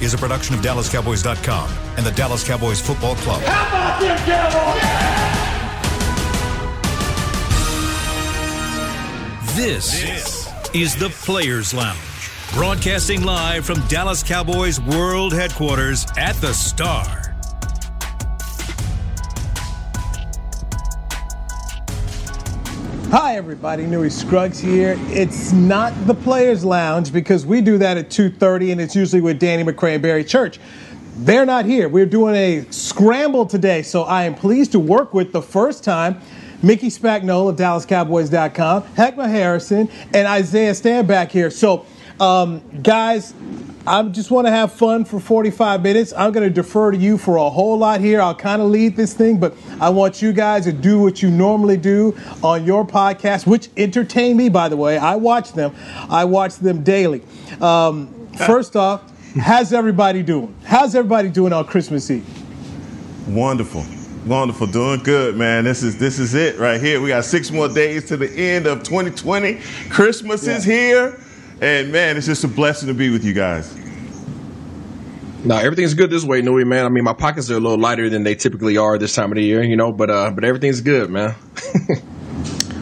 is a production of DallasCowboys.com and the Dallas Cowboys Football Club. How about them Cowboys? This, this is the Players Lounge, broadcasting live from Dallas Cowboys World Headquarters at the Star. Hi everybody, Newy Scruggs here. It's not the Players Lounge because we do that at 2:30 and it's usually with Danny McCray and Barry Church. They're not here. We're doing a scramble today, so I am pleased to work with the first time Mickey Spagnola of DallasCowboys.com, Heckma Harrison, and Isaiah Stanback here. So, um, guys, I just want to have fun for 45 minutes. I'm going to defer to you for a whole lot here. I'll kind of lead this thing, but I want you guys to do what you normally do on your podcast, which entertain me, by the way. I watch them, I watch them daily. Um, first off, how's everybody doing? How's everybody doing on Christmas Eve? Wonderful. Wonderful, doing good, man. This is this is it right here. We got six more days to the end of 2020. Christmas yeah. is here, and man, it's just a blessing to be with you guys. No, everything's good this way, Newy man. I mean, my pockets are a little lighter than they typically are this time of the year, you know. But uh, but everything's good, man.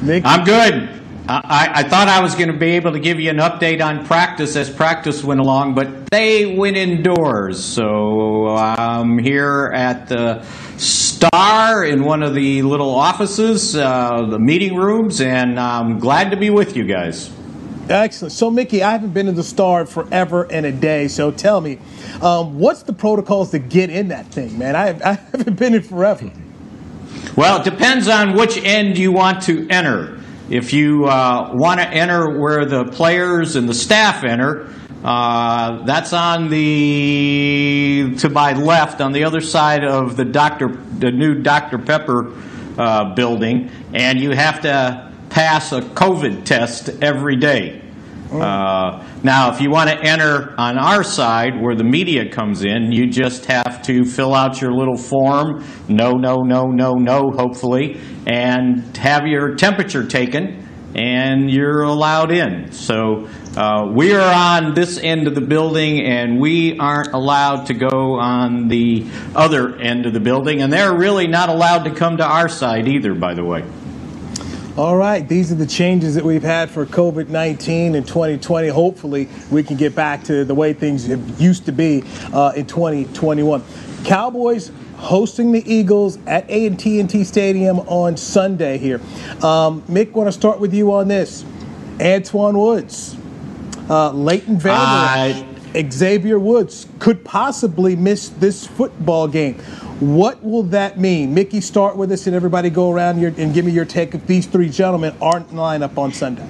I'm good. I, I, thought I was going to be able to give you an update on practice as practice went along, but they went indoors. So I'm here at the Star in one of the little offices, uh, the meeting rooms, and I'm glad to be with you guys. Excellent. So, Mickey, I haven't been in the Star forever and a day. So, tell me, um, what's the protocols to get in that thing, man? I, I haven't been in forever. Well, it depends on which end you want to enter. If you uh, want to enter where the players and the staff enter, uh, that's on the to my left on the other side of the Dr. the new Dr. Pepper uh, building, and you have to pass a COVID test every day. Oh. Uh, now, if you want to enter on our side where the media comes in, you just have to fill out your little form, no, no, no, no, no, hopefully, and have your temperature taken, and you're allowed in. So uh, we are on this end of the building, and we aren't allowed to go on the other end of the building, and they're really not allowed to come to our side either, by the way. All right, these are the changes that we've had for COVID 19 in 2020. Hopefully, we can get back to the way things used to be uh, in 2021. Cowboys hosting the Eagles at AT&T Stadium on Sunday here. Um, Mick, want to start with you on this. Antwaun Woods, uh, Leighton Vander, uh, Xavier Woods could possibly miss this football game. What will that mean? Mickey, start with us and everybody go around your, and give me your take if these three gentlemen aren't in lineup on Sunday.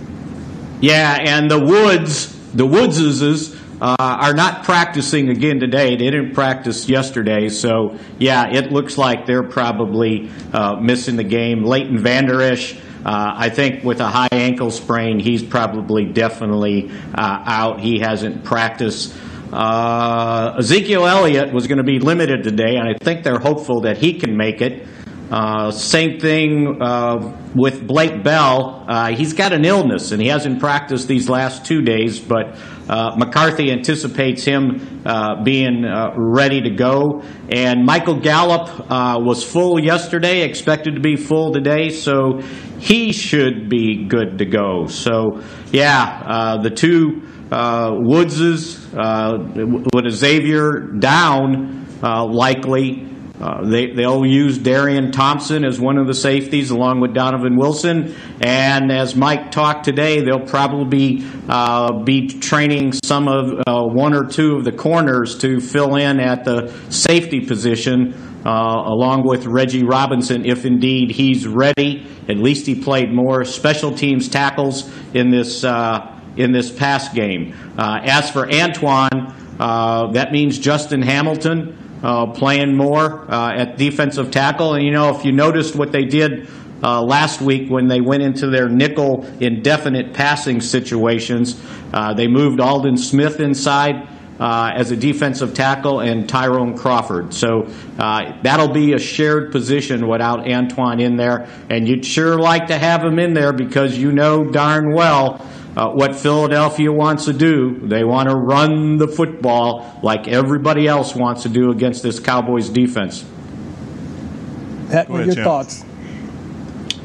Yeah, and the Woods, the Woodses uh, are not practicing again today. They didn't practice yesterday, so yeah, it looks like they're probably uh, missing the game. Leighton Vander Esch, uh, I think with a high ankle sprain, he's probably definitely uh, out. He hasn't practiced. Uh, Ezekiel Elliott was going to be limited today, and I think they're hopeful that he can make it. Uh, same thing uh, with Blake Bell. Uh, he's got an illness and he hasn't practiced these last two days, but uh, McCarthy anticipates him uh, being ready to go. And Michael Gallup was full yesterday, expected to be full today, so he should be good to go. So, yeah, the two Woodses with Xavier down likely. Uh, they, they'll use Darian Thompson as one of the safeties along with Donovan Wilson. And as Mike talked today, they'll probably be, uh, be training some of uh, one or two of the corners to fill in at the safety position. Uh, along with Reggie Robinson, if indeed he's ready. At least he played more special teams tackles in this uh, in this past game. as for Antwaun, that means Justin Hamilton uh, playing more uh, at defensive tackle. And you know, if you noticed what they did uh, last week when they went into their nickel indefinite passing situations, uh, they moved Aldon Smith inside. Uh, as a defensive tackle and Tyrone Crawford. So uh, that'll be a shared position without Antwaun in there. And you'd sure like to have him in there because you know darn well uh, what Philadelphia wants to do. They want to run the football like everybody else wants to do against this Cowboys defense. Heck, your champ. thoughts?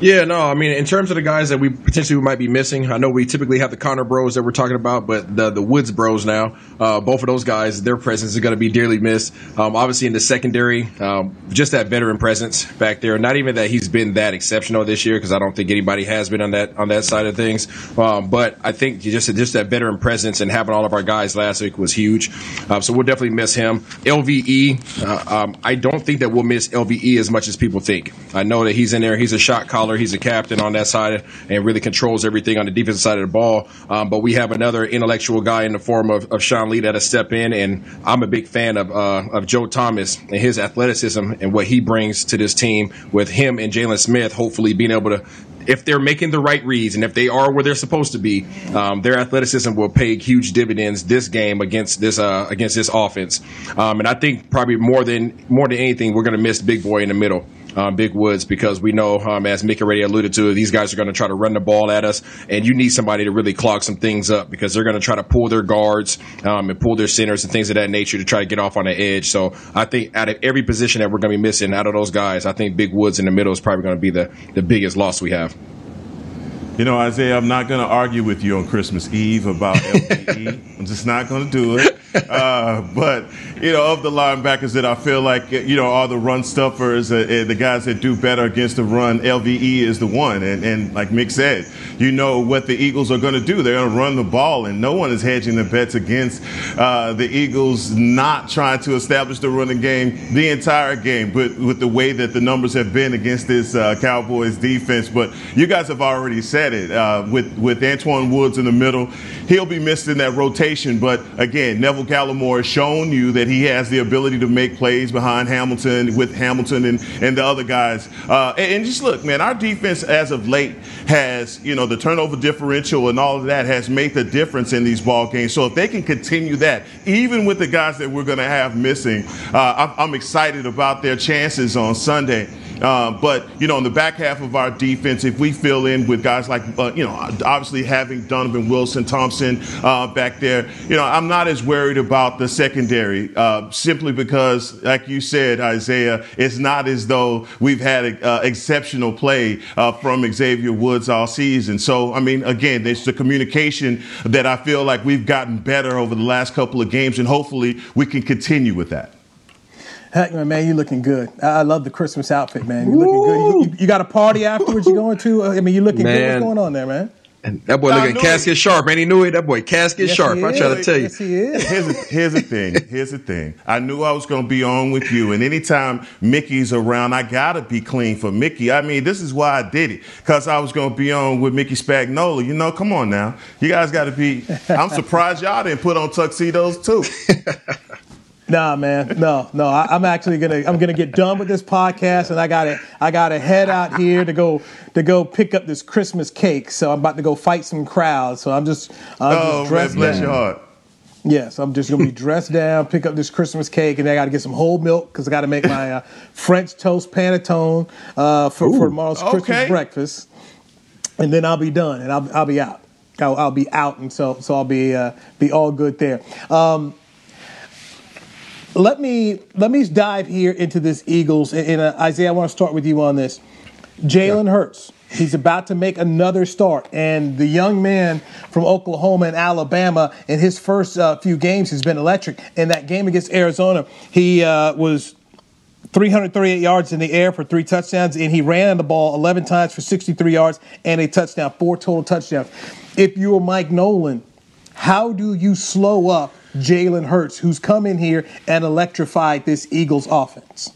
Yeah, no, I mean, in terms of the guys that we potentially might be missing, I know we typically have the Connor Bros that we're talking about, but the the Woods Bros now, uh, both of those guys, their presence is going to be dearly missed. Um, obviously, in the secondary, um, just that veteran presence back there. Not even that he's been that exceptional this year, because I don't think anybody has been on that on that side of things. Um, but I think just just that veteran presence and having all of our guys last week was huge. Uh, so we'll definitely miss him. LVE, uh, um, I don't think that we'll miss LVE as much as people think. I know that he's in there. He's a shot caller. He's a captain on that side and really controls everything on the defensive side of the ball. Um, but we have another intellectual guy in the form of, of Sean Lee that'll step in, and I'm a big fan of uh, of Joe Thomas and his athleticism and what he brings to this team. With him and Jaylon Smith, hopefully being able to if they're making the right reads and if they are where they're supposed to be, um, their athleticism will pay huge dividends this game against this uh, against this offense. Um, and I think probably more than more than anything, we're going to miss Big Boy in the middle um, Big Woods because we know, um, as Mick already alluded to, these guys are going to try to run the ball at us, and you need somebody to really clog some things up because they're going to try to pull their guards um, and pull their centers and things of that nature to try to get off on the edge. So I think out of every position that we're going to be missing out of those guys, I think Big Woods in the middle is probably going to be the, the biggest loss we have. You know, Isaiah, I'm not going to argue with you on Christmas Eve about LVE. I'm just not going to do it. Uh, but you know, of the linebackers that I feel like you know are the run stuffers, uh, uh the guys that do better against the run, LVE is the one. And, and like Mick said, you know what the Eagles are going to do. They're going to run the ball, and no one is hedging the bets against uh, the Eagles not trying to establish the running game the entire game. But with the way that the numbers have been against this uh, Cowboys defense, but you guys have already said it uh, with with Antwaun Woods in the middle, he'll be missed in that rotation. But again, Neville Gallimore has shown you that he has the ability to make plays behind Hamilton with Hamilton and, and the other guys. Uh, and, and, just look, man, our defense as of late has, you know, the turnover differential and all of that has made the difference in these ball games. So if they can continue that, even with the guys that we're going to have missing, uh, I'm excited about their chances on Sunday. Uh, but you know, in the back half of our defense, if we fill in with guys like uh, you know, obviously having Donovan Wilson, Thompson uh, back there, you know, I'm not as worried about the secondary uh, simply because, like you said, Isaiah, it's not as though we've had uh, exceptional play from Xavier Woods all season. So, I mean, again, there's the communication that I feel like we've gotten better over the last couple of games, and hopefully we can continue with that. Heck, man, you looking good. I love the Christmas outfit, man. You looking good. You, you, got a party afterwards you going to? Uh, I mean, you looking man. good. What's going on there, man? And that boy looking casket sharp, man. He knew it. That boy casket yes, sharp. I try to tell you. Yes, he is. Here's, a, here's the thing. Here's the thing. I knew I was going to be on with you, and anytime Mickey's around, I gotta be clean for Mickey. I mean, this is why I did it because I was going to be on with Mickey Spagnola. You know, come on now. You guys got to be. I'm surprised y'all didn't put on tuxedos too. Nah, man, no, no. I, am actually gonna I'm gonna get done with this podcast, and I got to I got to head out here to go to go pick up this Christmas cake. So I'm about to go fight some crowds. So I'm just I'm oh, just dressed man, bless down. your heart. Yes, I'm just gonna be dressed down, pick up this Christmas cake, and I got to get some whole milk because I got to make my uh, French toast panettone uh, for, for tomorrow's okay. Christmas breakfast, and then I'll be done, and I'll I'll be out. I'll, I'll be out, and so so I'll be uh, be all good there. Um, let me let me dive here into this Eagles. And, uh, Isaiah, I want to start with you on this. Jalen yeah. Hurts. He's about to make another start, and the young man from Oklahoma and Alabama in his first uh, few games has been electric. In that game against Arizona, he uh, was 338 yards in the air for three touchdowns, and he ran the ball 11 times for 63 yards and a touchdown, four total touchdowns. If you were Mike Nolan, how do you slow up Jalen Hurts, who's come in here and electrified this Eagles offense?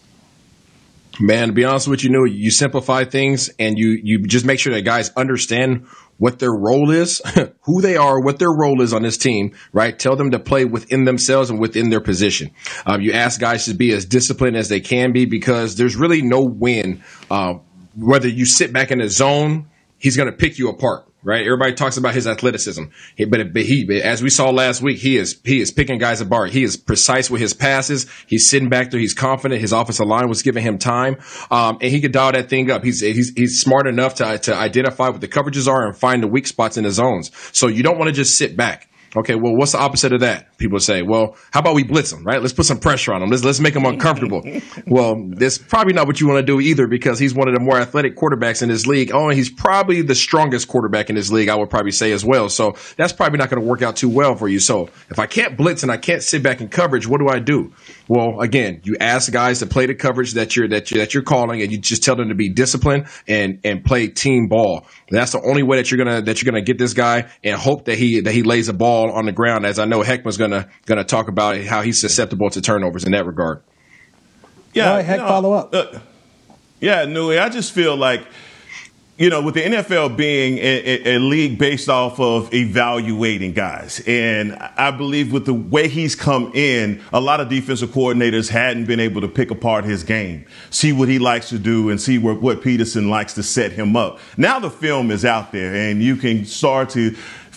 Man, to be honest with you, you know, you simplify things and you you just make sure that guys understand what their role is, who they are, what their role is on this team, right? Tell them to play within themselves and within their position. Um, you ask guys to be as disciplined as they can be because there's really no win. Uh, whether you sit back in a zone, he's going to pick you apart right? Everybody talks about his athleticism, but, but he, as we saw last week, he is he is picking guys apart. He is precise with his passes. He's sitting back there. He's confident. His offensive line was giving him time, um, and he could dial that thing up. He's he's he's smart enough to to identify what the coverages are and find the weak spots in the zones. So you don't want to just sit back. Okay, well, what's the opposite of that? People say, well, how about we blitz them, right? Let's put some pressure on him. Let's let's make him uncomfortable. well, that's probably not what you want to do either because he's one of the more athletic quarterbacks in this league. Oh, and he's probably the strongest quarterback in this league, I would probably say as well. So that's probably not going to work out too well for you. So if I can't blitz and I can't sit back in coverage, what do I do? Well, again, you ask guys to play the coverage that you're that you're, that you're calling, and you just tell them to be disciplined and and play team ball. That's the only way that you're gonna that you're gonna get this guy and hope that he that he lays a ball on the ground. As I know Heckman's gonna gonna talk about how he's susceptible to turnovers in that regard. Yeah, Heck, no, follow up. Uh, yeah, Newy, I just feel like you know, with the NFL being a, a, league based off of evaluating guys, and I believe with the way he's come in, a lot of defensive coordinators hadn't been able to pick apart his game, see what he likes to do, and see what, what Pederson likes to set him up. Now the film is out there, and you can start to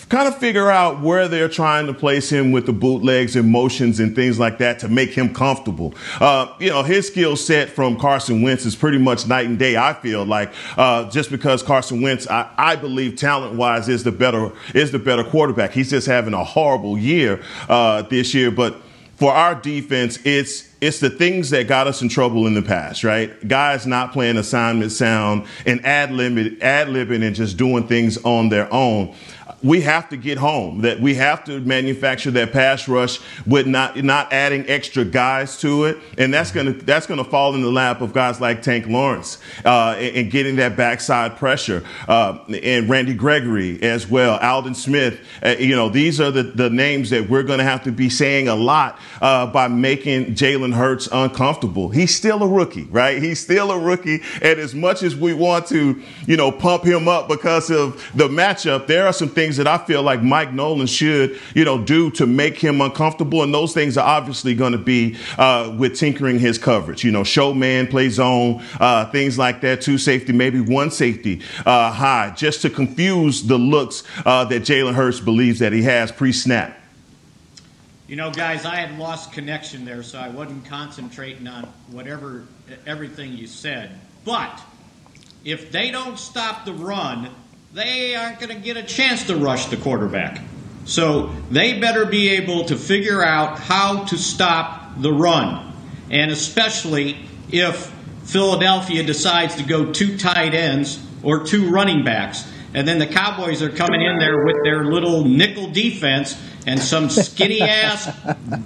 kind of figure out where they're trying to place him with the bootlegs and motions and things like that to make him comfortable. Uh, you know, his skill set from Carson Wentz is pretty much night and day. I feel like uh, just because Carson Wentz, I, I believe talent wise is the better is the better quarterback. He's just having a horrible year uh, this year, but for our defense, it's it's the things that got us in trouble in the past, right? Guys not playing assignment sound and ad libbing, ad libbing and just doing things on their own we have to get home. That we have to manufacture that pass rush with not not adding extra guys to it, and that's gonna that's gonna fall in the lap of guys like Tank Lawrence uh, and, getting that backside pressure, uh, and Randy Gregory as well, Aldon Smith. Uh, you know, these are the the names that we're gonna have to be saying a lot uh, by making Jalen Hurts uncomfortable. He's still a rookie, right? He's still a rookie, and as much as we want to, you know, pump him up because of the matchup, there are some things things that I feel like Mike Nolan should, you know, do to make him uncomfortable. And those things are obviously going to be uh, with tinkering his coverage. You know, show man, play zone, uh, things like that. Two safety, maybe one safety uh, high, just to confuse the looks uh, that Jalen Hurts believes that he has pre-snap. You know, guys, I had lost connection there, so I wasn't concentrating on whatever everything you said. But if they don't stop the run, they aren't going to get a chance to rush the quarterback. So they better be able to figure out how to stop the run. And especially if Philadelphia decides to go two tight ends or two running backs. And then the Cowboys are coming in there with their little nickel defense and some skinny ass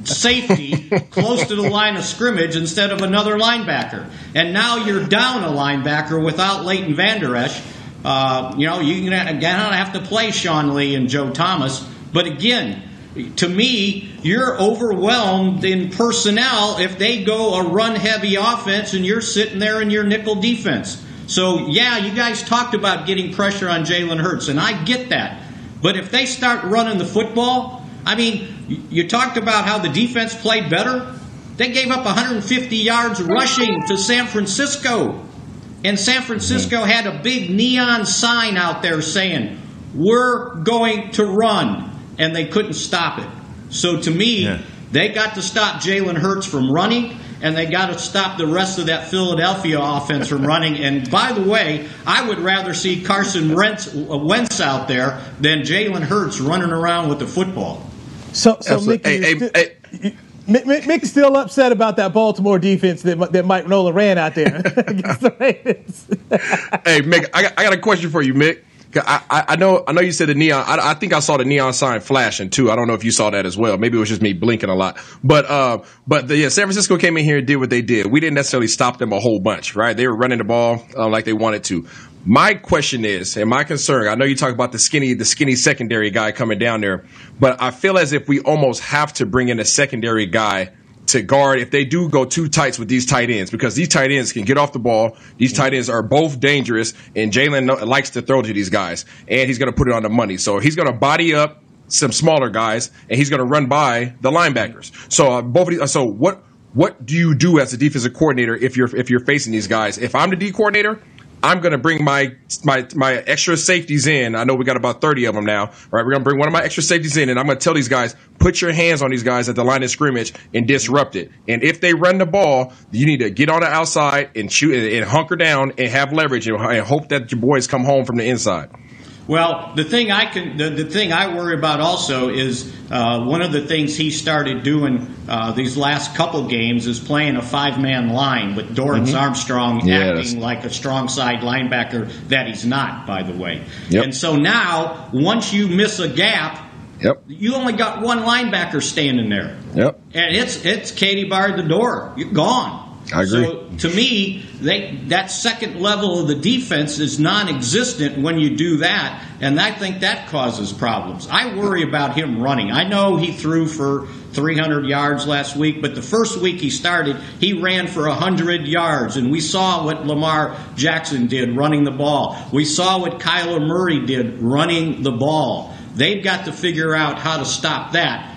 safety close to the line of scrimmage instead of another linebacker. And now you're down a linebacker without Leighton Vander Esch uh, you know, you're going to have to play Sean Lee and Joe Thomas. But again, to me, you're overwhelmed in personnel if they go a run heavy offense and you're sitting there in your nickel defense. So, yeah, you guys talked about getting pressure on Jalen Hurts, and I get that. But if they start running the football, I mean, you talked about how the defense played better. They gave up 150 yards rushing to San Francisco. And San Francisco mm-hmm. had a big neon sign out there saying, We're going to run. And they couldn't stop it. So to me, yeah. they got to stop Jalen Hurts from running, and they got to stop the rest of that Philadelphia offense from running. And by the way, I would rather see Carson Wentz uh, out there than Jalen Hurts running around with the football. So, so Mickey, hey, hey, hey. Mick's still upset about that Baltimore defense that, that Mike Nolan ran out there against the Ravens. hey, Mick, I got, I got a question for you, Mick. I, I, know I know you said the neon. I, I, think I saw the neon sign flashing too. I don't know if you saw that as well. Maybe it was just me blinking a lot. But uh, but the, yeah, San Francisco came in here and did what they did. We didn't necessarily stop them a whole bunch, right? They were running the ball uh, like they wanted to. My question is, and my concern, I know you talk about the skinny, the skinny secondary guy coming down there, but I feel as if we almost have to bring in a secondary guy to guard if they do go too tights with these tight ends because these tight ends can get off the ball. These tight ends are both dangerous, and Jalen likes to throw to these guys, and he's going to put it on the money. So he's going to body up some smaller guys, and he's going to run by the linebackers. So uh, both of these, so what? What do you do as a defensive coordinator if you're if you're facing these guys? If I'm the D coordinator, I'm going to bring my my my extra safeties in. I know we got about 30 of them now. All right, we're going to bring one of my extra safeties in, and I'm going to tell these guys, put your hands on these guys at the line of scrimmage and disrupt it. And if they run the ball, you need to get on the outside and shoot and, hunker down and have leverage and, and hope that your boys come home from the inside. Well, the thing I can, the, the thing I worry about also is uh, one of the things he started doing uh, these last couple games is playing a five man line with Dorance mm-hmm. Armstrong acting like a strong side linebacker that he's not, by the way. Yep. And so now, once you miss a gap, Yep. You only got one linebacker standing there. Yep. And it's it's Katie barred the door. You're gone. I agree. So to me, they, that second level of the defense is non-existent when you do that, and I think that causes problems. I worry about him running. I know he threw for 300 yards last week, but the first week he started, he ran for 100 yards, and we saw what Lamar Jackson did running the ball. We saw what Kyler Murray did running the ball. They've got to figure out how to stop that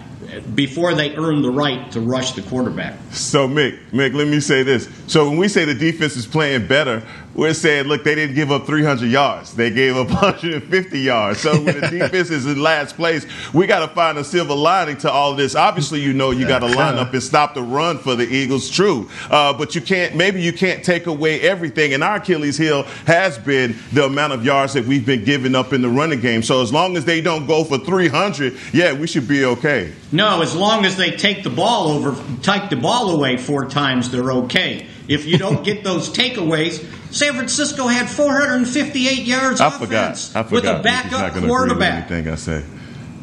before they earn the right to rush the quarterback. So, Mick, Mick, let me say this. So, when we say the defense is playing better, we're saying, look, they didn't give up 300 yards. They gave up 150 yards. So when the defense is in last place, we got to find a silver lining to all of this. Obviously, you know you got to line up and stop the run for the Eagles. True, uh, but you can't. Maybe you can't take away everything. And our Achilles heel has been the amount of yards that we've been giving up in the running game. So as long as they don't go for 300, yeah, we should be okay. No, as long as they take the ball over, take the ball away four times, they're okay. If you don't get those takeaways, San Francisco had 458 yards I offense forgot. I forgot. with a backup quarterback. Anything I say.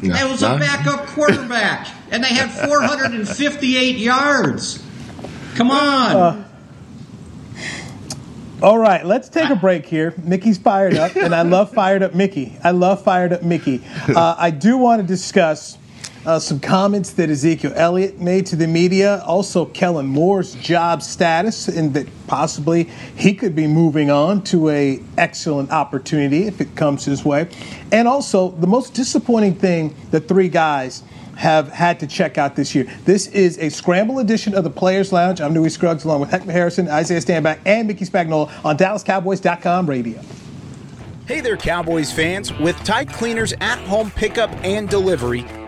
No. It was a backup quarterback, and they had 458 yards. Come on. Uh, all right, let's take a break here. Mickey's fired up, and I love fired up Mickey. I love fired up Mickey. Uh, I do want to discuss uh, some comments that Ezekiel Elliott made to the media, also Kellen Moore's job status, and that possibly he could be moving on to a excellent opportunity if it comes his way, and also the most disappointing thing the three guys have had to check out this year. This is a scramble edition of the Players Lounge. I'm Newy Scruggs along with Heckma Harrison, Isaiah Stanback, and Mickey Spagnola on DallasCowboys.com radio. Hey there, Cowboys fans. With Tide Cleaners at home pickup and delivery,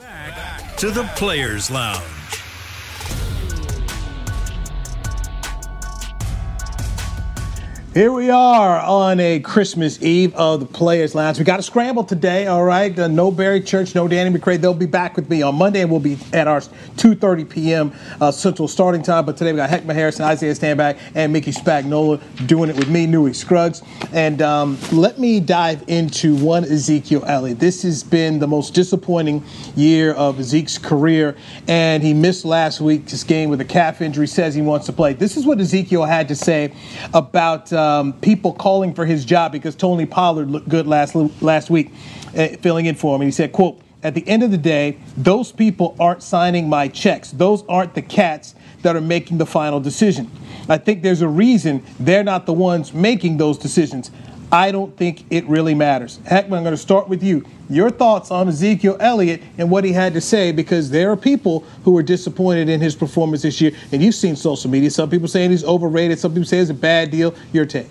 Back to the Players Lounge. Here we are on a Christmas Eve of the Players Lounge. We got a scramble today, all right? Uh, no Barry Church, no Danny McCray. They'll be back with me on Monday, and we'll be at our 2.30 p.m. Uh, Central starting time. But today we got Heckma Harrison, Isaiah Stanback, and Mickey Spagnola doing it with me, Newy Scruggs. And um, let me dive into one Ezekiel Elliott. This has been the most disappointing year of Zeke's career, and he missed last week's game with a calf injury, says he wants to play. This is what Ezekiel had to say about um, people calling for his job because Tony Pollard looked good last last week, uh, filling in for him. And he said, "quote." At the end of the day, those people aren't signing my checks. Those aren't the cats that are making the final decision. I think there's a reason they're not the ones making those decisions. I don't think it really matters. Heckman, I'm going to start with you. Your thoughts on Ezekiel Elliott and what he had to say, because there are people who are disappointed in his performance this year. And you've seen social media. Some people saying he's overrated, some people say it's a bad deal. Your take.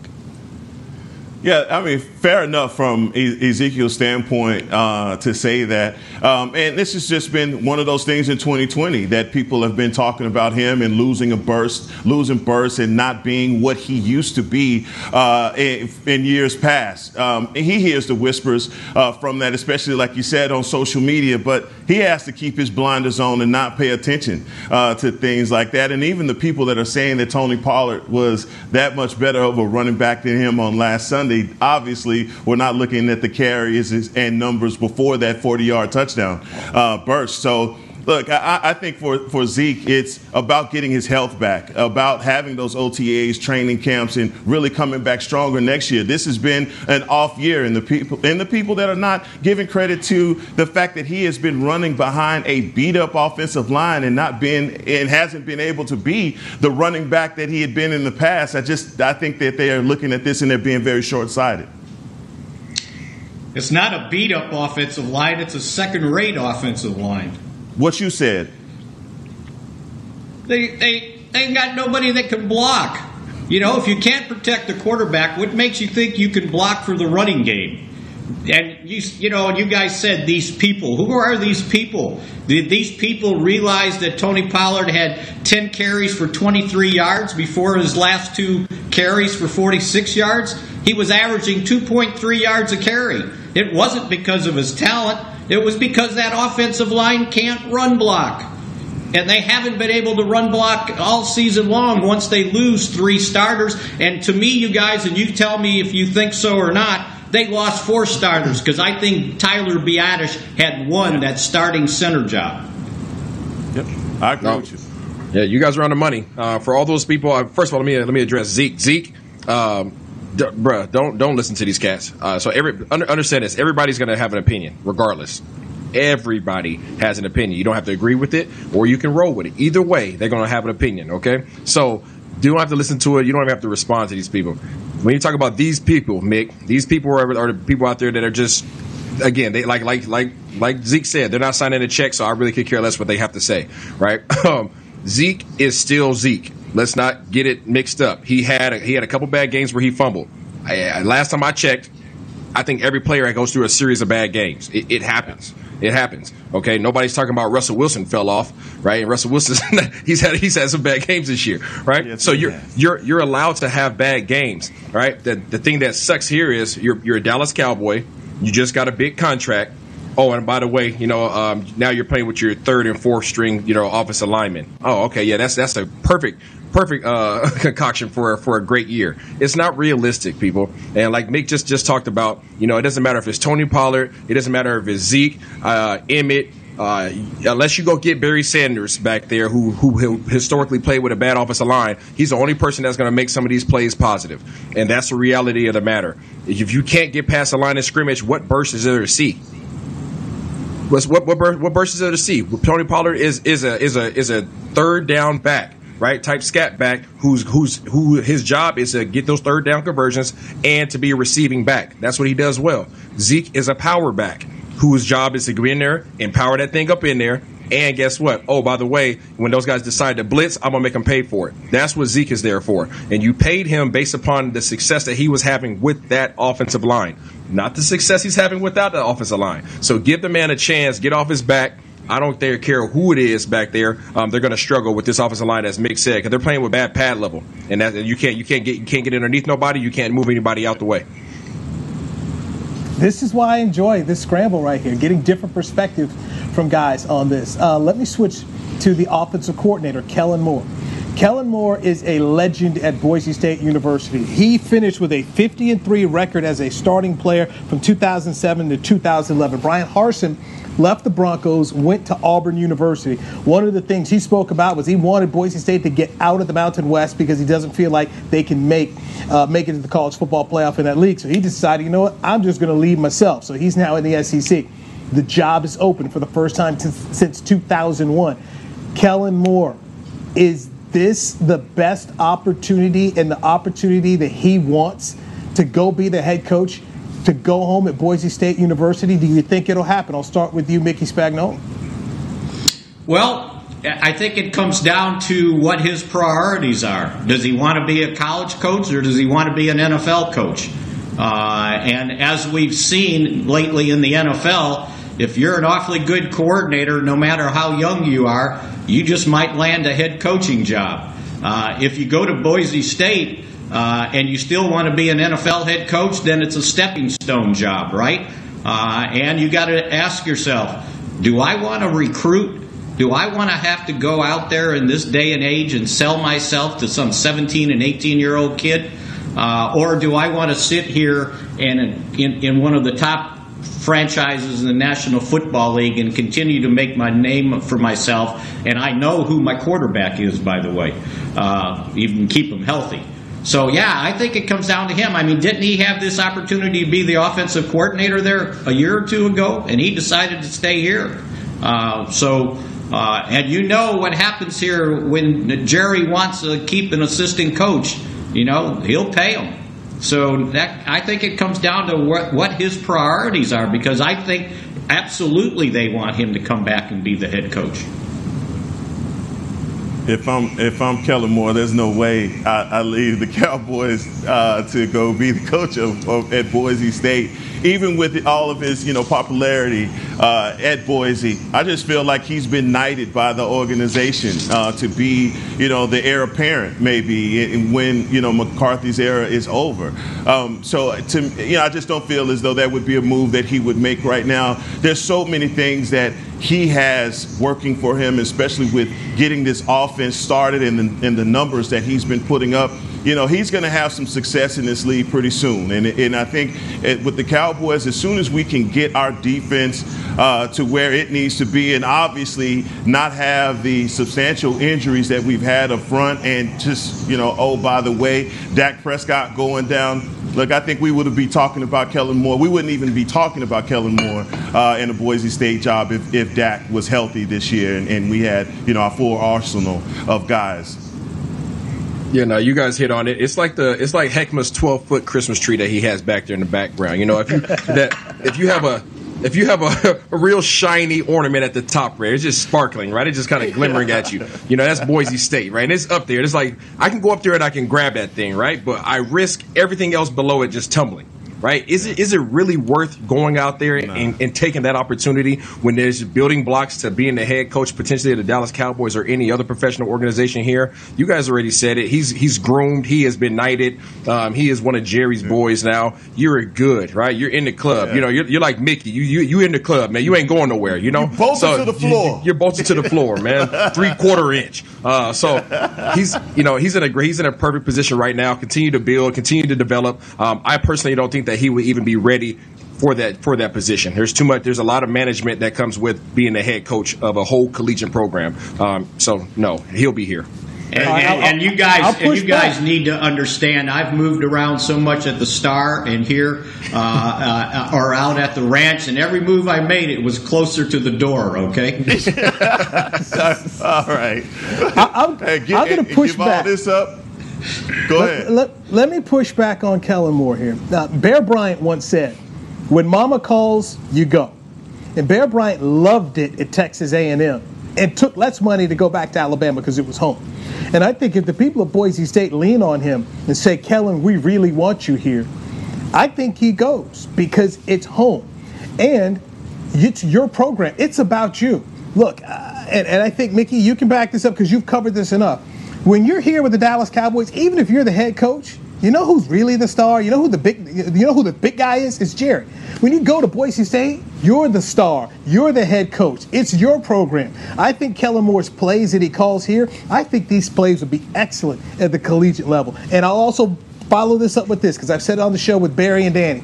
Yeah, I mean, fair enough from Ezekiel's standpoint uh, to say that. Um, and this has just been one of those things in 2020 that people have been talking about him and losing a burst, losing burst, and not being what he used to be uh, in, in, years past. Um, he hears the whispers uh, from that, especially like you said on social media, but he has to keep his blinders on and not pay attention uh, to things like that. And even the people that are saying that Tony Pollard was that much better of a running back than him on last Sunday Obviously, we're not looking at the carries and numbers before that 40 yard touchdown uh, burst. So, look, I, I, think for, for Zeke, it's about getting his health back, about having those OTAs, training camps, and really coming back stronger next year. This has been an off year, and the people and the people that are not giving credit to the fact that he has been running behind a beat up offensive line and not been and hasn't been able to be the running back that he had been in the past. I just I think that they are looking at this and they're being very short sighted. It's not a beat up offensive line, it's a second rate offensive line. What you said. They, they, they ain't got nobody that can block. You know, if you can't protect the quarterback, what makes you think you can block for the running game? And you, you know, and you guys said these people. Who are these people? Did these people realize that Tony Pollard had 10 carries for 23 yards before his last two carries for 46 yards? He was averaging 2.3 yards a carry. It wasn't because of his talent. It was because that offensive line can't run block. And they haven't been able to run block all season long once they lose three starters. And to me, you guys, and you tell me if you think so or not, they lost four starters because I think Tyler Biadasz had won that starting center job. Yep, I agree with you. Yeah, you guys are on the money. Uh, for all those people, uh, first of all, let me let me address Zeke. Zeke, um, D- bruh, don't don't listen to these cats. Uh, so every under, understand this. Everybody's going to have an opinion, regardless. Everybody has an opinion. You don't have to agree with it, or you can roll with it. Either way, they're going to have an opinion. Okay, so you don't have to listen to it. You don't even have to respond to these people. When you talk about these people, Mick, these people are, are the people out there that are just again, they like like like like Zeke said, they're not signing a check, so I really could care less what they have to say, right? Um, Zeke is still Zeke. Let's not get it mixed up. He had a, he had a couple bad games where he fumbled. I, last time I checked, I think every player goes through a series of bad games. It, it, happens. It happens. Okay. Nobody's talking about Russell Wilson fell off, right? And Russell Wilson, he's had he's had some bad games this year, right? Yes, so you're has. you're you're allowed to have bad games, right? The the thing that sucks here is you're you're a Dallas Cowboy. You just got a big contract. Oh, and by the way, you know, um, now you're playing with your third and fourth string, you know, offensive lineman. Oh, okay, yeah, that's that's a perfect perfect uh, concoction for for a great year. It's not realistic, people. And like Mick just just talked about, you know, it doesn't matter if it's Tony Pollard, it doesn't matter if it's Zeke, uh, Emmitt. Uh, unless you go get Barry Sanders back there, who who historically played with a bad offensive line, he's the only person that's going to make some of these plays positive, and that's the reality of the matter. If you can't get past the line of scrimmage, what burst is there to see? What's, what what what burst is there to see? Tony Pollard is is a is a is a third down back right? Type scat back, who's who's who his job is to get those third down conversions and to be a receiving back. That's what he does well. Zeke is a power back, whose job is to go in there and power that thing up in there. And guess what? Oh, by the way, when those guys decide to blitz, I'm gonna make them pay for it. That's what Zeke is there for. And you paid him based upon the success that he was having with that offensive line, not the success he's having without the offensive line. So give the man a chance, get off his back I don't care who it is back there. Um, they're going to struggle with this offensive line, as Mick said, because they're playing with bad pad level, and that you can't you can't get you can't get underneath nobody. You can't move anybody out the way. This is why I enjoy this scramble right here, getting different perspective from guys on this. Uh, let me switch to the offensive coordinator, Kellen Moore. Kellen Moore is a legend at Boise State University. He finished with a 50 and 3 record as a starting player from 2007 to 2011. Bryan Harsin left the Broncos, went to Auburn University. One of the things he spoke about was he wanted Boise State to get out of the Mountain West because he doesn't feel like they can make uh, make it to the college football playoff in that league. So he decided, you know what, I'm just going to leave myself. So he's now in the SEC. The job is open for the first time t- since 2001. Kellen Moore, is this the best opportunity and the opportunity that he wants to go be the head coach to go home at Boise State University? Do you think it'll happen? I'll start with you, Mickey Spagnola. Well, I think it comes down to what his priorities are. Does he want to be a college coach or does he want to be an NFL coach? Uh, and as we've seen lately in the NFL, if you're an awfully good coordinator, no matter how young you are, you just might land a head coaching job. Uh, if you go to Boise State uh, and you still want to be an NFL head coach, then it's a stepping stone job, right? Uh, and you got to ask yourself, do I want to recruit? Do I want to have to go out there in this day and age and sell myself to some 17 and 18 year old kid? Uh, or do I want to sit here and in, in one of the top franchises in the National Football League and continue to make my name for myself. And I know who my quarterback is, by the way, uh, even keep him healthy. So, yeah, I think it comes down to him. I mean, didn't he have this opportunity to be the offensive coordinator there a year or two ago? And he decided to stay here. Uh, so, uh, and you know what happens here when Jerry wants to keep an assistant coach, you know, he'll pay him. So that I think it comes down to what, what his priorities are because I think absolutely they want him to come back and be the head coach. If I'm if I'm Kellen Moore, there's no way I, I leave the Cowboys uh, to go be the coach of, of, at Boise State even with all of his, you know, popularity uh, at Boise, I just feel like he's been knighted by the organization uh, to be, you know, the heir apparent maybe when you know McCarthy's era is over. Um, so to you know, I just don't feel as though that would be a move that he would make right now. There's so many things that he has working for him, especially with getting this offense started and the, and the numbers that he's been putting up you know, he's going to have some success in this league pretty soon. And, and I think it, with the Cowboys, as soon as we can get our defense uh, to where it needs to be, and obviously not have the substantial injuries that we've had up front, and just, you know, oh, by the way, Dak Prescott going down. Look, I think we would have be talking about Kellen Moore. We wouldn't even be talking about Kellen Moore uh, in a Boise State job if, if Dak was healthy this year and, and we had, you know, our full arsenal of guys. Yeah, no, you guys hit on it. It's like the it's like Heckma's twelve foot Christmas tree that he has back there in the background. You know, if you that if you have a if you have a, a, real shiny ornament at the top, right? It's just sparkling, right? It's just kind of glimmering at you. You know, that's Boise State, right? And it's up there. It's like I can go up there and I can grab that thing, right? But I risk everything else below it just tumbling right? Is it is it really worth going out there and, and, taking that opportunity when there's building blocks to being the head coach potentially of the Dallas Cowboys or any other professional organization here? You guys already said it. He's he's groomed. He has been knighted. Um, he is one of Jerry's yeah. boys now. You're good, right? You're in the club. Yeah. You know, you're, you're, like Mickey. You you you in the club, man. You ain't going nowhere. You know, you bolted so to the floor. You, are bolted to the floor, man. Three quarter inch. Uh, so he's you know he's in a he's in a perfect position right now. Continue to build. Continue to develop. Um, I personally don't think that he would even be ready for that for that position. There's too much. There's a lot of management that comes with being the head coach of a whole collegiate program. Um, so no, he'll be here. And, and, and, you guys, and you guys back. need to understand. I've moved around so much at the Star and here, uh, uh, or out at the ranch, and every move I made, it was closer to the door. Okay. all right. I, am hey, going to push give back. all this up. Go let, ahead. Let, let, me push back on Kellen Moore here. Now, Bear Bryant once said, "When Mama calls, you go," and Bear Bryant loved it at Texas A&M and took less money to go back to Alabama because it was home. And I think if the people of Boise State lean on him and say, "Kellen, we really want you here," I think he goes because it's home, and it's your program. It's about you. look, uh, and, and I think Mickey, you can back this up because you've covered this enough. When you're here with the Dallas Cowboys, even if you're the head coach, you know who's really the star? You know who the big you know who the big guy is? It's Jerry. When you go to Boise State, you're the star. You're the head coach. It's your program. I think Kellen Moore's plays that he calls here, I think these plays would be excellent at the collegiate level. And I'll also follow this up with this because I've said it on the show with Barry and Danny.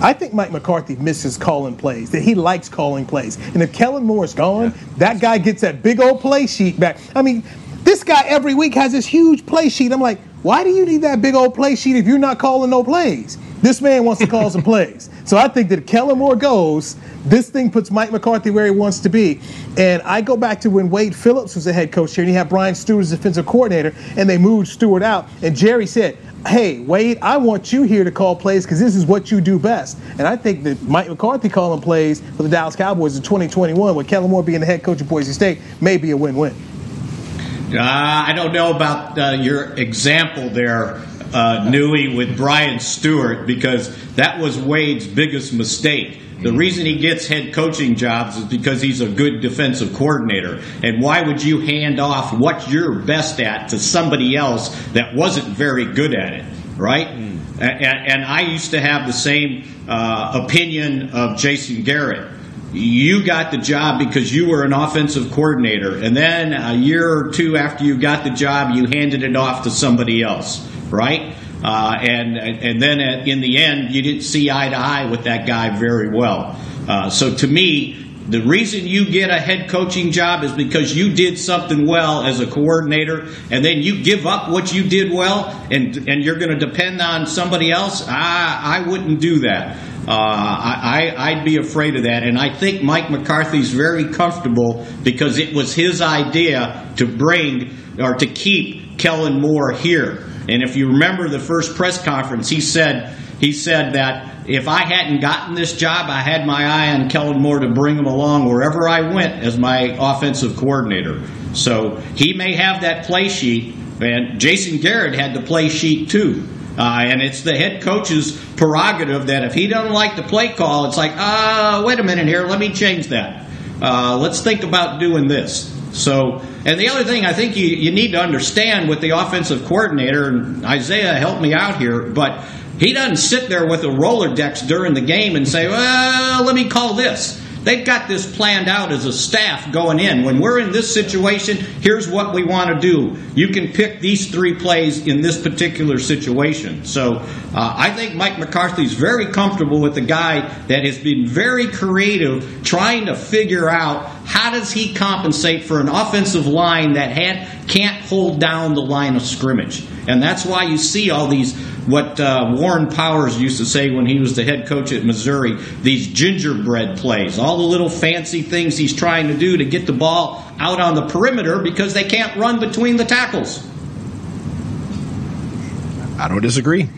I think Mike McCarthy misses calling plays, that he likes calling plays. And if Kellen Moore's gone, yeah. that guy gets that big old play sheet back. I mean, this guy every week has this huge play sheet. I'm like, why do you need that big old play sheet if you're not calling no plays? This man wants to call some plays. So I think that if Kellen Moore goes, this thing puts Mike McCarthy where he wants to be. And I go back to when Wade Phillips was the head coach here, and he had Brian Stewart as defensive coordinator, and they moved Stewart out. And Jerry said, Hey, Wade, I want you here to call plays because this is what you do best. And I think that Mike McCarthy calling plays for the Dallas Cowboys in 2021, with Kellen Moore being the head coach of Boise State, may be a win win. Uh, I don't know about uh, your example there, uh, Newy, with Brian Stewart, because that was Wade's biggest mistake. The reason he gets head coaching jobs is because he's a good defensive coordinator. And why would you hand off what you're best at to somebody else that wasn't very good at it, right? Mm. And, and, I used to have the same uh, opinion of Jason Garrett you got the job because you were an offensive coordinator. And then a year or two after you got the job, you handed it off to somebody else, right? Uh, and and then in the end, you didn't see eye to eye with that guy very well. Uh, so to me, the reason you get a head coaching job is because you did something well as a coordinator, and then you give up what you did well, and and you're going to depend on somebody else. I I wouldn't do that. Uh, I, I'd be afraid of that. And I think Mike McCarthy's very comfortable because it was his idea to bring or to keep Kellen Moore here. And if you remember the first press conference, he said he said that if I hadn't gotten this job, I had my eye on Kellen Moore to bring him along wherever I went as my offensive coordinator. So he may have that play sheet, and Jason Garrett had the play sheet too. Uh, and it's the head coach's prerogative that if he doesn't like the play call, it's like, ah, uh, wait a minute here, let me change that. Uh, let's think about doing this. So, and the other thing I think you, you need to understand with the offensive coordinator, and Isaiah helped me out here, but he doesn't sit there with a Rolodex during the game and say, well, let me call this. They've got this planned out as a staff going in. When we're in this situation, here's what we want to do. You can pick these three plays in this particular situation. So uh, I think Mike McCarthy's very comfortable with a guy that has been very creative trying to figure out how does he compensate for an offensive line that had, can't hold down the line of scrimmage. And that's why you see all these what uh, Warren Powers used to say when he was the head coach at Missouri these gingerbread plays, all the little fancy things he's trying to do to get the ball out on the perimeter because they can't run between the tackles. I don't disagree.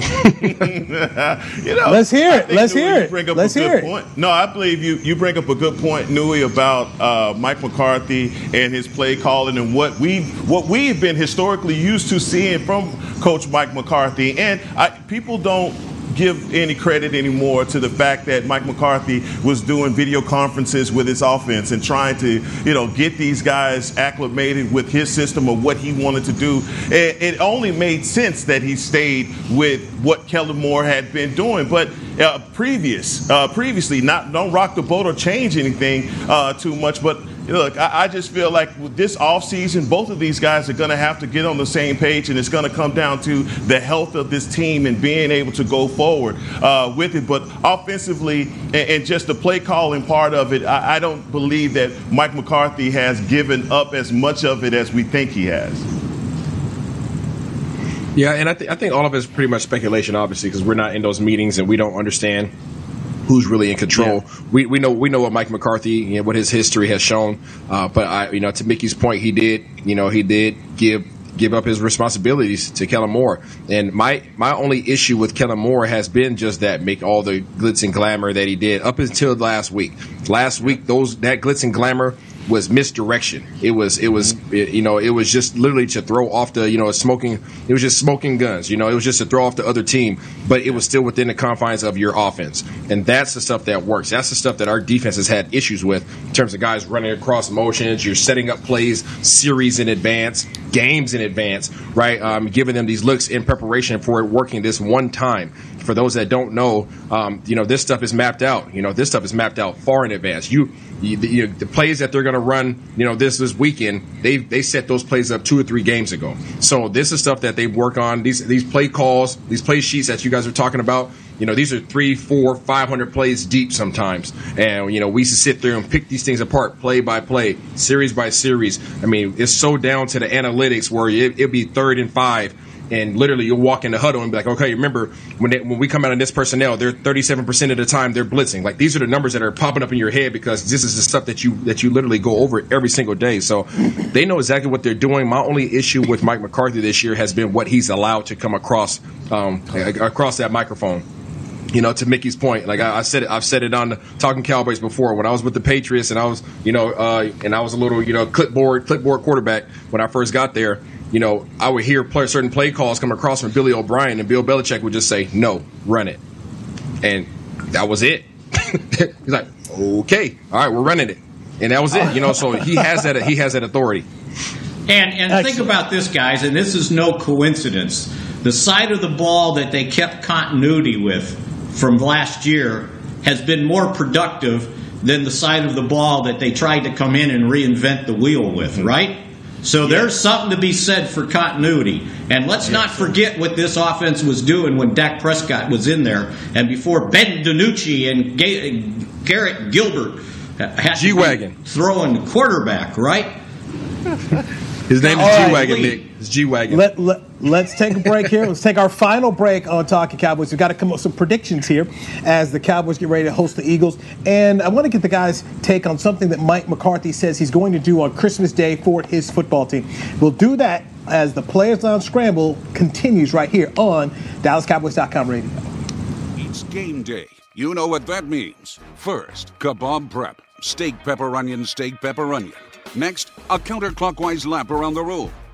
you know, let's hear it. Let's hear it. Bring up let's a hear it. Point. No, I believe you. You bring up a good point, Newy, about uh, Mike McCarthy and his play calling and what we what we've been historically used to seeing from Coach Mike McCarthy. And I, people don't give any credit anymore to the fact that Mike McCarthy was doing video conferences with his offense and trying to, you know, get these guys acclimated with his system of what he wanted to do. And it only made sense that he stayed with what Kellen Moore had been doing. But uh, previous, uh, previously, not don't rock the boat or change anything uh, too much, but look, I, I, just feel like with this offseason, both of these guys are going to have to get on the same page, and it's going to come down to the health of this team and being able to go forward uh, with it. But offensively, and, and, just the play calling part of it, I, I don't believe that Mike McCarthy has given up as much of it as we think he has. Yeah, and I, th- I think all of it is pretty much speculation, obviously, because we're not in those meetings and we don't understand who's really in control. Yeah. We, we know we know what Mike McCarthy, you know, what his history has shown. Uh, but I, you know, to Mickey's point, he did, you know, he did give give up his responsibilities to Kellen Moore. And my my only issue with Kellen Moore has been just that make all the glitz and glamour that he did up until last week. Last week, those that glitz and glamour was misdirection. It was it was it, you know it was just literally to throw off the you know smoking. It was just smoking guns. You know it was just to throw off the other team, but it was still within the confines of your offense, and that's the stuff that works. That's the stuff that our defense has had issues with in terms of guys running across motions. You're setting up plays series in advance, games in advance, right? Um, giving them these looks in preparation for it working this one time for those that don't know, um, you know, this stuff is mapped out. You know, this stuff is mapped out far in advance. You, you, you the plays that they're going to run, you know, this this weekend, they they set those plays up two or three games ago. So this is stuff that they work on. These these play calls, these play sheets that you guys are talking about. You know, these are three, four, five hundred plays deep sometimes, and you know we used to sit there and pick these things apart, play by play, series by series. I mean, it's so down to the analytics where it, it'd be third and five and literally you'll walk in the huddle and be like, okay, remember when they, when we come out on this personnel, they're 37% of the time they're blitzing. Like these are the numbers that are popping up in your head because this is the stuff that you that you literally go over every single day. So they know exactly what they're doing. My only issue with Mike McCarthy this year has been what he's allowed to come across um, across that microphone you know, to Mickey's point, like I, I, said, it, I've said it on Talking Cowboys before. When I was with the Patriots, and I was, you know, uh, and I was a little, you know, clipboard clipboard quarterback when I first got there you know, I would hear play, certain play calls come across from Billy O'Brien, and Bill Belichick would just say, "No, run it," and that was it. He's like, "Okay, all right, we're running it," and that was it. You know, so he has that he has that authority. And and think about this, guys, and this is no coincidence. The side of the ball that they kept continuity with from last year has been more productive than the side of the ball that they tried to come in and reinvent the wheel with, mm-hmm. right? So there's something to be said for continuity. And let's not forget what this offense was doing when Dak Prescott was in there and before Ben DiNucci and Garrett Gilbert had G-Wagon. throwing the quarterback, right? His name is G Wagon, Nick. It's G Wagon. Let, let, let's take a break here. let's take our final break on Talking Cowboys. We've got to come up with some predictions here as the Cowboys get ready to host the Eagles. And I want to get the guys' take on something that Mike McCarthy says he's going to do on Christmas Day for his football team. We'll do that as the Players Lounge Scramble continues right here on DallasCowboys.com radio. It's game day. You know what that means. First, kebab prep. Steak, pepper, onion, steak, pepper, onion. Next, a counterclockwise lap around the room.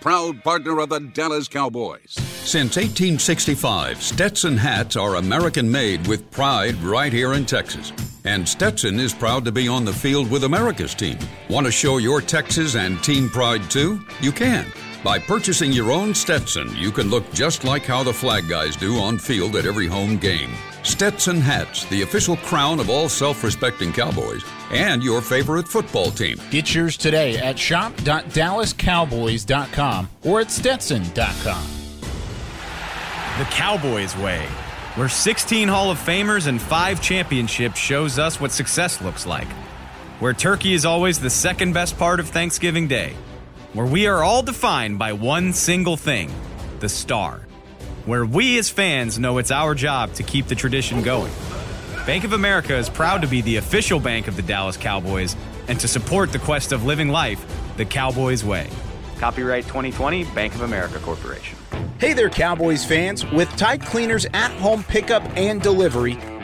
proud partner of the Dallas Cowboys. Since 1865, Stetson hats are American made with pride right here in Texas. And Stetson is proud to be on the field with America's team. Want to show your Texas and team pride too? You can. By purchasing your own Stetson, you can look just like how the flag guys do on field at every home game. Stetson hats, the official crown of all self respecting Cowboys, and your favorite football team. Get yours today at shop.dallascowboys.com or at stetson.com. The Cowboys way where 16 Hall of Famers and 5 championships shows us what success looks like. Where turkey is always the second best part of Thanksgiving Day. Where we are all defined by one single thing the star. Where we as fans know it's our job to keep the tradition going. Bank of America is proud to be the official bank of the Dallas Cowboys and to support the quest of living life the Cowboys way. Copyright 2020 Bank of America Corporation. Hey there, Cowboys fans. With Tide Cleaners at home pickup and delivery,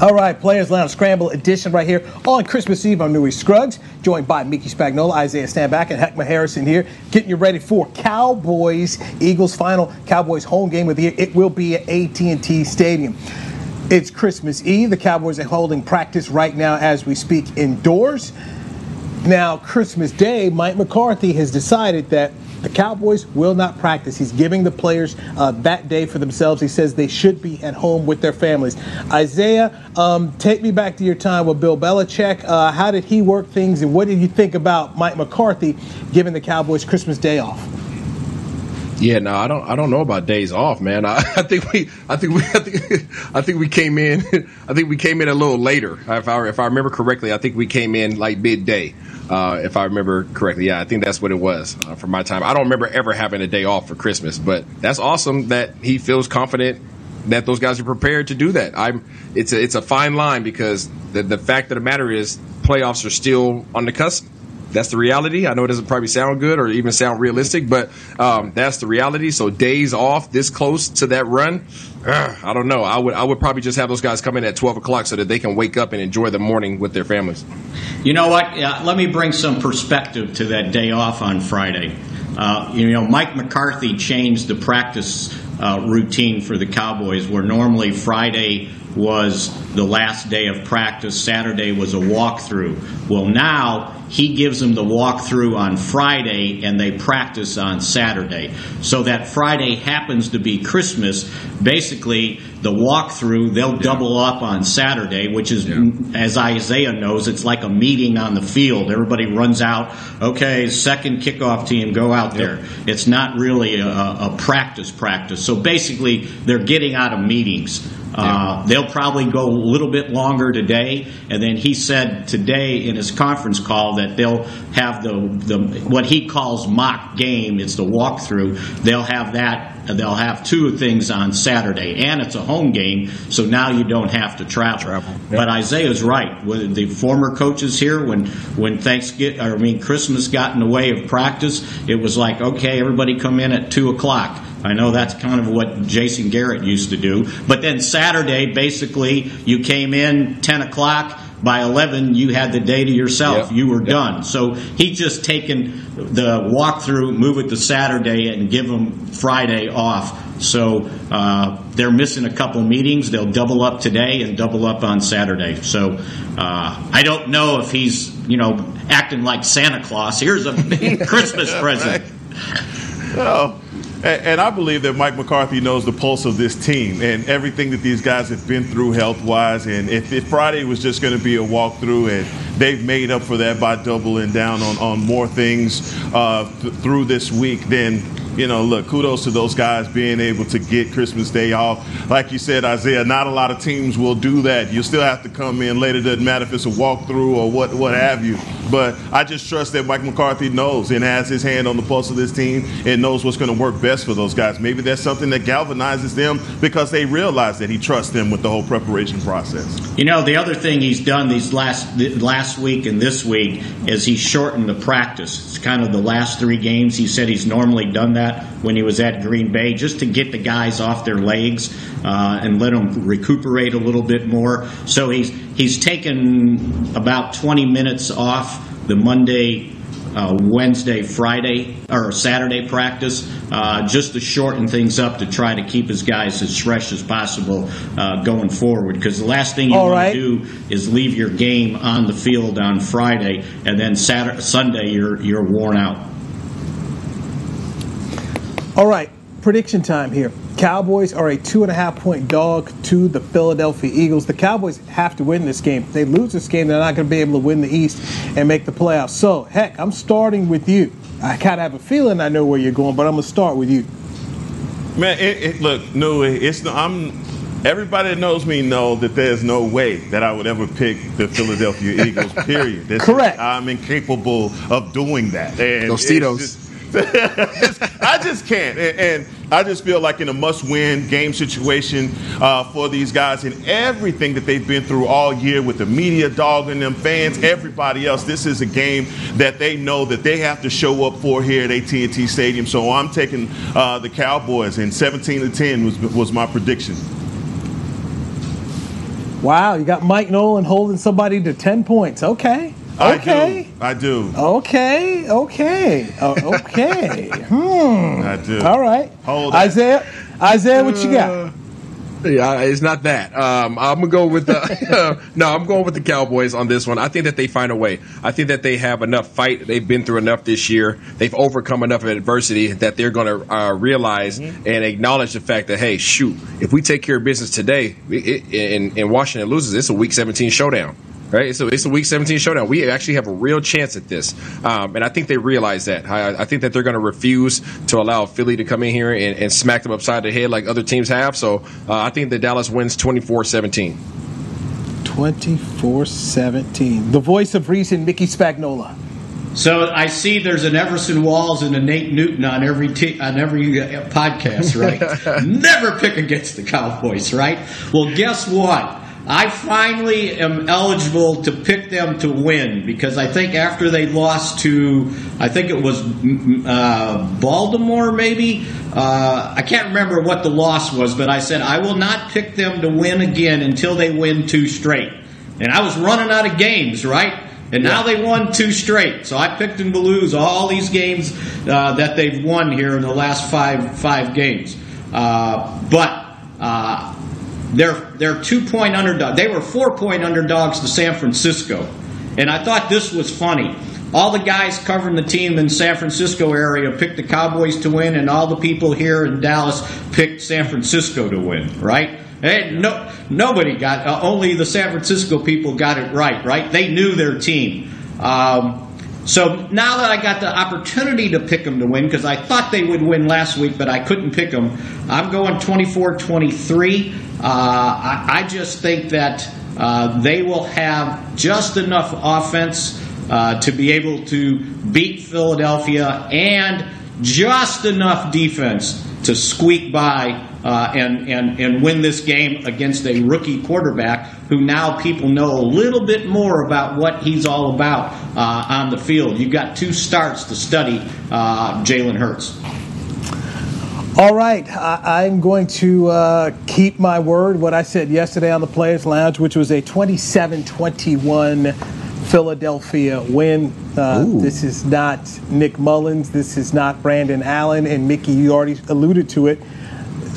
All right, Players Lounge Scramble edition right here on Christmas Eve. I'm Newy Scruggs, joined by Mickey Spagnola, Isaiah Stanback, and Heckma Harrison here, getting you ready for Cowboys Eagles final Cowboys home game of the year. It will be at AT&T Stadium. It's Christmas Eve. The Cowboys are holding practice right now as we speak indoors. Now, Christmas Day, Mike McCarthy has decided that The Cowboys will not practice. He's giving the players uh, that day for themselves. He says they should be at home with their families. Isaiah, um, take me back to your time with Bill Belichick. Uh, how did he work things, and what did you think about Mike McCarthy giving the Cowboys Christmas Day off? Yeah, no, I don't. I don't know about days off, man. I, I think we, I think we, I think, I think we came in. I think we came in a little later. If I, if I remember correctly, I think we came in like midday. Uh, if I remember correctly, yeah, I think that's what it was uh, for my time. I don't remember ever having a day off for Christmas, but that's awesome that he feels confident that those guys are prepared to do that. I'm. It's a it's a fine line because the the fact of the matter is playoffs are still on the cusp that's the reality. I know it doesn't probably sound good or even sound realistic, but um, that's the reality. So days off this close to that run, uh, I don't know. I would I would probably just have those guys come in at twelve o'clock so that they can wake up and enjoy the morning with their families. You know what? Yeah, let me bring some perspective to that day off on Friday. Uh, you know, Mike McCarthy changed the practice uh, routine for the Cowboys, where normally Friday was the last day of practice, Saturday was a walkthrough. Well, now he gives them the walkthrough on Friday and they practice on Saturday. So that Friday happens to be Christmas. Basically, the walkthrough, they'll double up on Saturday, which is, yeah. as Isaiah knows, it's like a meeting on the field. Everybody runs out. Okay, second kickoff team, go out there. It's not really a, a practice practice. So basically, they're getting out of meetings. Uh, they'll probably go a little bit longer today, and then he said today in his conference call that they'll have the, the what he calls mock game. It's the walkthrough. They'll have that. They'll have two things on Saturday, and it's a home game, so now you don't have to travel. travel. But Isaiah's right. With the former coaches here, when when Thanksgiving, I mean Christmas got in the way of practice, it was like okay, everybody come in at two o'clock I know that's kind of what Jason Garrett used to do. But then Saturday, basically, you came in 10 o'clock. By 11, you had the day to yourself. Yep. You were yep. done. So he just taken the walkthrough, move it to Saturday, and give them Friday off. So uh, they're missing a couple meetings. They'll double up today and double up on Saturday. So uh, I don't know if he's, you know, acting like Santa Claus. Here's a Christmas present. Oh, and, I believe that Mike McCarthy knows the pulse of this team and everything that these guys have been through health wise. And if, if Friday was just going to be a walkthrough and they've made up for that by doubling down on, on more things uh, th- through this week, then you know, look, kudos to those guys being able to get Christmas Day off. Like you said, Isaiah, not a lot of teams will do that. You still have to come in later. Doesn't matter if it's a walkthrough or what, what have you. But I just trust that Mike McCarthy knows and has his hand on the pulse of this team and knows what's going to work best for those guys. Maybe that's something that galvanizes them because they realize that he trusts them with the whole preparation process. You know, the other thing he's done these last last week and this week is he shortened the practice. It's kind of the last three games. He said he's normally done that that when he was at Green Bay, just to get the guys off their legs uh, and let them recuperate a little bit more. So he's he's taken about 20 minutes off the Monday. Uh, Wednesday, Friday, or Saturday practice, uh, just to shorten things up to try to keep his guys as fresh as possible uh, going forward. Because the last thing you want right. to do is leave your game on the field on Friday, and then Saturday, Sunday you're you're worn out. All right, prediction time here. Cowboys are a two and a half point dog to the Philadelphia Eagles. The Cowboys have to win this game. If they lose this game, they're not going to be able to win the East and make the playoffs. So, heck, I'm starting with you. I kind of have a feeling I know where you're going, but I'm going to start with you. Man, it, it, look, no, it's I'm. Everybody that knows me know that there's no way that I would ever pick the Philadelphia Eagles. Period. Correct. I'm incapable of doing that. And Those Tito's. I just can't. And, and, I just feel like in a must win game situation uh, for these guys and everything that they've been through all year with the media dogging them, fans, everybody else, this is a game that they know that they have to show up for here at AT&T Stadium. So I'm taking uh, the Cowboys, and 17 to 10 was, was my prediction. Wow, you got Mike Nolan holding somebody to 10 points. Okay. Okay. I do. Okay. Okay. Uh, okay. hmm. I do. All right. Hold Isaiah. Isaiah, what you got? Uh, Yeah, it's not that. Um, I'm gonna go with the no. I'm going with the Cowboys on this one. I think that they find a way. I think that they have enough fight. They've been through enough this year. They've overcome enough adversity that they're going to uh, realize mm-hmm. and acknowledge the fact that hey, shoot, if we take care of business today, it, it, and, and Washington loses, it's a Week 17 showdown right? So it's a Week 17 showdown. We actually have a real chance at this, um, and I think they realize that. I, I think that they're going to refuse to allow Philly to come in here and, and, smack them upside the head like other teams have. So uh, I think that Dallas wins 24-17. 24-17. The voice of reason, Mickey Spagnola. So I see there's an Everson Walls and a Nate Newton on every t- on every uh, podcast, right? Never pick against the Cowboys, right? Well, guess what? I finally am eligible to pick them to win because I think after they lost to, I think it was uh, Baltimore, maybe. Uh, I can't remember what the loss was, but I said I will not pick them to win again until they win two straight. And I was running out of games, right? And now they won two straight. So I picked them to lose all these games uh, that they've won here in the last five five games. Uh, but uh, they're they're two point underdog. They were four point underdogs to San Francisco, and I thought this was funny. All the guys covering the team in San Francisco area picked the Cowboys to win, and all the people here in Dallas picked San Francisco to win. Right? Hey, no, nobody got. Uh, only the San Francisco people got it right. Right? They knew their team. Um, so now that I got the opportunity to pick them to win, because I thought they would win last week, but I couldn't pick them, I'm going 24 23. Uh, I, I, just think that uh, they will have just enough offense uh, to be able to beat Philadelphia and just enough defense to squeak by uh, and, and, and win this game against a rookie quarterback who now people know a little bit more about what he's all about uh, on the field. You've got two starts to study uh, Jalen Hurts. All right, I, am going to uh, keep my word. What I said yesterday on the Players Lounge, which was a 27-21 Philadelphia win. Uh, this is not Nick Mullens. This is not Brandon Allen. And Mickey, you already alluded to it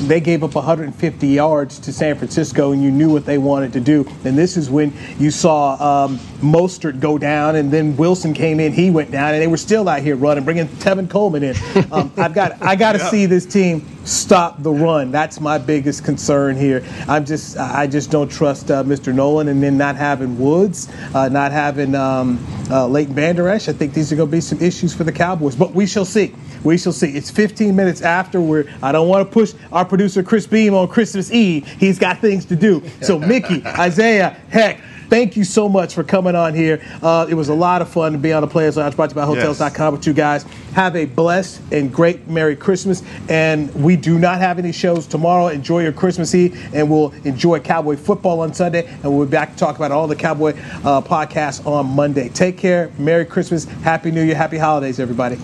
they gave up 150 yards to San Francisco, and you knew what they wanted to do. And this is when you saw um, Mostert go down, and then Wilson came in, he went down, and they were still out here running, bringing Tevin Coleman in. Um, I've got I got to yeah. see this team stop the run. That's my biggest concern here. I'm just I just don't trust uh, Mr. Nolan, and then not having Woods, uh, not having um, uh, Leighton Vander Esch. I think these are going to be some issues for the Cowboys, but we shall see. We shall see. It's 15 minutes after. Where I don't want to push our producer Chris Beam on Christmas Eve. He's got things to do. So Mickey, Isaiah, heck. Thank you so much for coming on here. Uh, it was a lot of fun to be on the Players Lounge brought to you by Hotels.com yes. with you guys. Have a blessed and great Merry Christmas. And we do not have any shows tomorrow. Enjoy your Christmas Eve, and we'll enjoy Cowboy football on Sunday. And we'll be back to talk about all the Cowboy uh, podcasts on Monday. Take care. Merry Christmas. Happy New Year. Happy holidays, everybody.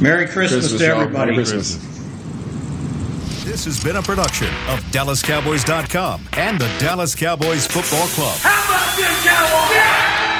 Merry Christmas, Christmas to everybody. Merry Christmas. This has been a production of DallasCowboys.com and the Dallas Cowboys Football Club. How about this, Cowboys?